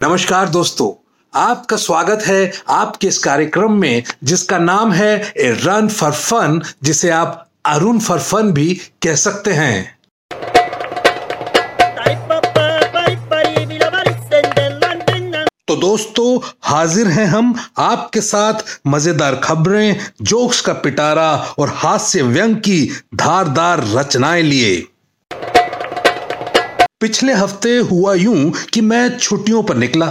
नमस्कार दोस्तों, आपका स्वागत है आपके इस कार्यक्रम में, जिसका नाम है ए रन फॉर फन, जिसे आप अरुण फॉर फन भी कह सकते हैं। तो दोस्तों, हाजिर हैं हम आपके साथ मज़ेदार खबरें, जोक्स का पिटारा और हास्य व्यंग की धारदार रचनाएँ लिए। पिछले हफ़्ते हुआ यूँ कि मैं छुट्टियों पर निकला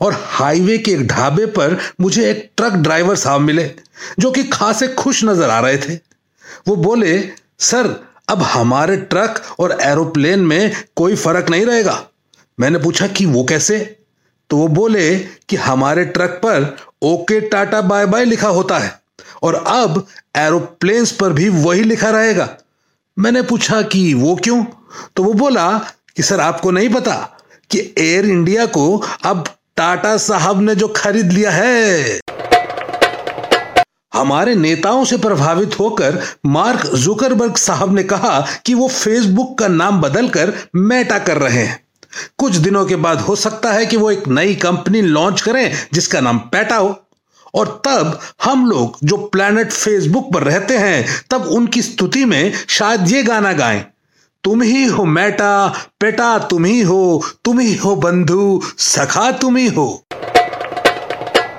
और हाईवे के एक ढाबे पर मुझे एक ट्रक ड्राइवर साहब मिले, जो कि खासे खुश नज़र आ रहे थे। वो बोले, सर, अब हमारे ट्रक और एरोप्लेन में कोई फ़र्क नहीं रहेगा? मैंने पूछा, कि वो कैसे? तो वो बोले कि हमारे ट्रक पर ओके टाटा बाय बाय लिखा होता है और अब एरोप्लेन्स पर भी वही लिखा रहेगा। मैंने पूछा कि वो क्यों? तो वो बोला कि सर आपको नहीं पता कि एयर इंडिया को अब टाटा साहब ने जो खरीद लिया है, हमारे नेताओं से प्रभावित होकर मार्क जुकरबर्ग साहब ने कहा कि वो फेसबुक का नाम बदलकर मेटा कर रहे हैं। कुछ दिनों के बाद हो सकता है कि वो एक नई कंपनी लॉन्च करें जिसका नाम पेटा हो। और तब हम लोग जो प्लैनेट फेसबुक पर रहते हैं, तब उनकी स्तुति में शायद ये गाना गाएँ। तुम ही हो मैटा, पेटा तुम ही हो, तुम ही हो बंधु, सखा तुम ही हो।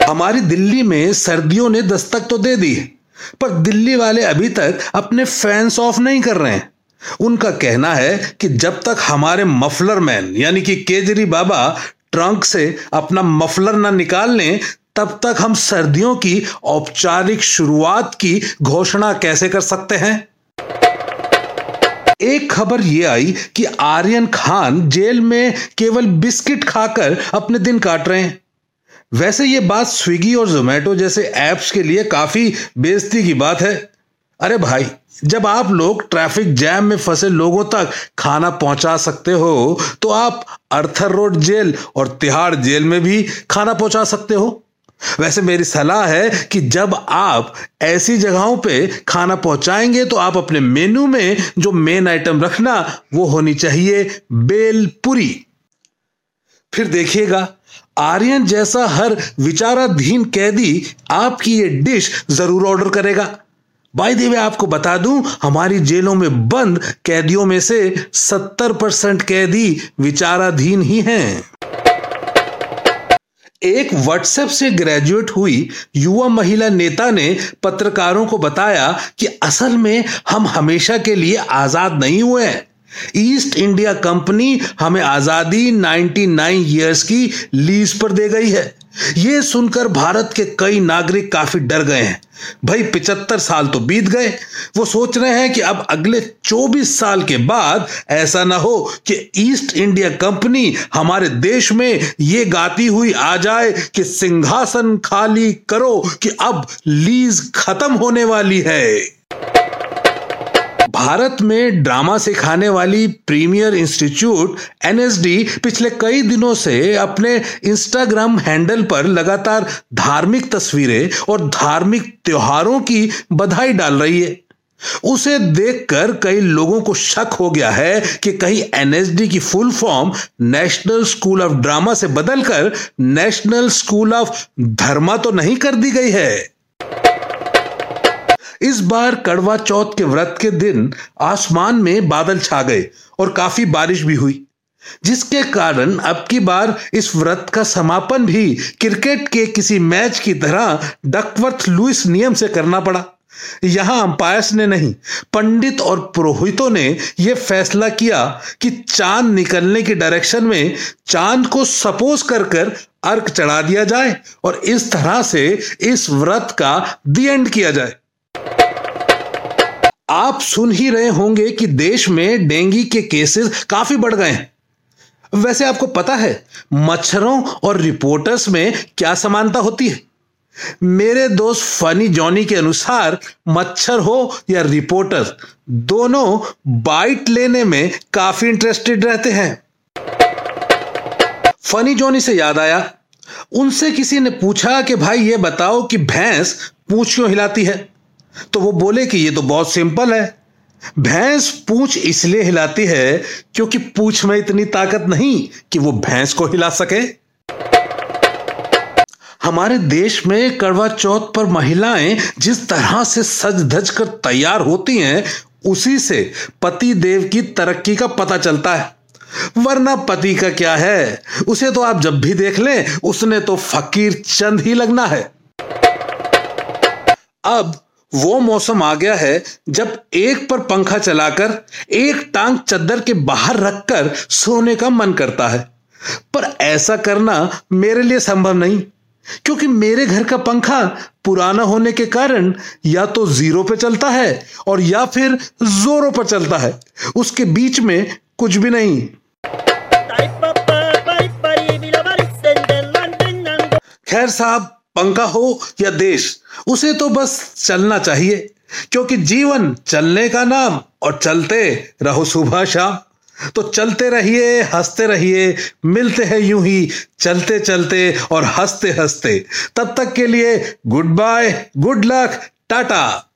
हमारी दिल्ली में सर्दियों ने दस्तक तो दे दी, पर दिल्ली वाले अभी तक अपने फैंस ऑफ़ नहीं कर रहे हैं। उनका कहना है कि जब तक हमारे मफलर मैन यानी कि केजरी बाबा ट्रंक से अपना मफलर ना निकाल लें, तब तक हम सर्दियों की औपचारिक शुरुआत की घोषणा कैसे कर सकते हैं? एक खबर यह आई कि आर्यन खान जेल में केवल बिस्किट खाकर अपने दिन काट रहे हैं। वैसे ये बात स्विगी और जोमेटो जैसे एप्स के लिए काफ़ी बेजती की बात है। अरे भाई, जब आप लोग ट्रैफ़िक जैम में फंसे लोगों तक खाना पहुँचा सकते हो तो आप अर्थर रोड जेल और तिहाड़ जेल में भी खाना पहुँचा सकते हो। वैसे मेरी सलाह है कि जब आप ऐसी जगहों पे खाना पहुंचाएँगे तो आप अपने मेनू में जो मेन आइटम रखना, वो होनी चाहिए बेलपुरी। फिर देखिएगा, आर्यन जैसा हर विचाराधीन कैदी आपकी ये डिश ज़रूर ऑर्डर करेगा। बाई देवे आपको बता दूँ, हमारी जेलों में बंद कैदियों में से सत्तर परसेंट कैदी विचाराधीन ही हैं। एक व्हाट्सएप से ग्रेजुएट हुई युवा महिला नेता ने पत्रकारों को बताया कि असल में हम हमेशा के लिए आज़ाद नहीं हुए हैं। ईस्ट इंडिया कंपनी हमें आज़ादी 99 इयर्स की लीज पर दे गई है। यह सुनकर भारत के कई नागरिक काफ़ी डर गए हैं। भाई, पिचहत्तर साल तो बीत गए। वो सोच रहे हैं कि अब अगले 24 साल के बाद ऐसा ना हो कि ईस्ट इंडिया कंपनी हमारे देश में ये गाती हुई आ जाए कि सिंहासन खाली करो कि अब लीज खत्म होने वाली है। भारत में ड्रामा सिखाने वाली प्रीमियर इंस्टीट्यूट एनएसडी पिछले कई दिनों से अपने इंस्टाग्राम हैंडल पर लगातार धार्मिक तस्वीरें और धार्मिक त्योहारों की बधाई डाल रही है। उसे देखकर कई लोगों को शक हो गया है कि कहीं एनएसडी की full form national school of drama से बदलकर नेशनल स्कूल ऑफ़ धर्मा तो नहीं कर दी गई है। इस बार कड़वा चौथ के व्रत के दिन आसमान में बादल छा गए और काफ़ी बारिश भी हुई, जिसके कारण अब की बार इस व्रत का समापन भी क्रिकेट के किसी मैच की तरह डकवर्थ लुइस नियम से करना पड़ा। यहाँ अंपायर्स ने नहीं, पंडित और पुरोहितों ने यह फैसला किया कि चाँद निकलने की डायरेक्शन में चाँद को सपोज़ कर कर अर्क चढ़ा दिया जाए और इस तरह से इस व्रत का दी एंड किया जाए। आप सुन ही रहे होंगे कि देश में डेंगू के केसेस काफ़ी बढ़ गए हैं। वैसे आपको पता है, मच्छरों और रिपोर्टर्स में क्या समानता होती है? मेरे दोस्त फनी जॉनी के अनुसार, मच्छर हो या रिपोर्टर, दोनों बाइट लेने में काफ़ी इंटरेस्टेड रहते हैं। फनी जॉनी से याद आया। उनसे किसी ने पूछा कि भाई ये बताओ कि भैंस पूछ क्यों हिलाती है। तो वो बोले कि ये तो बहुत सिंपल है। भैंस पूछ इसलिए हिलाती है क्योंकि पूछ में इतनी ताकत नहीं कि वो भैंस को हिला सके। हमारे देश में करवा चौथ पर महिलाएँ जिस तरह से सज धज कर तैयार होती हैं, उसी से पति देव की तरक्की का पता चलता है। वरना पति का क्या है? उसे तो आप जब भी देख लें, उसने तो फकीर चंद ही लगना है। अब वो मौसम आ गया है जब एक पर पंखा चलाकर, एक टांग चद्दर के बाहर रखकर सोने का मन करता है। पर ऐसा करना मेरे लिए संभव नहीं, क्योंकि मेरे घर का पंखा पुराना होने के कारण या तो ज़ीरो पे चलता है और या फिर जोरों पर चलता है। उसके बीच में कुछ भी नहीं। खैर साहब पंखा हो या देश, उसे तो बस चलना चाहिए, क्योंकि जीवन चलने का नाम और चलते रहो सुबह शाम। तो चलते रहिए, हँसते रहिए, मिलते हैं यूँ ही चलते चलते और हँसते हँसते। तब तक के लिए good bye, good luck, tata.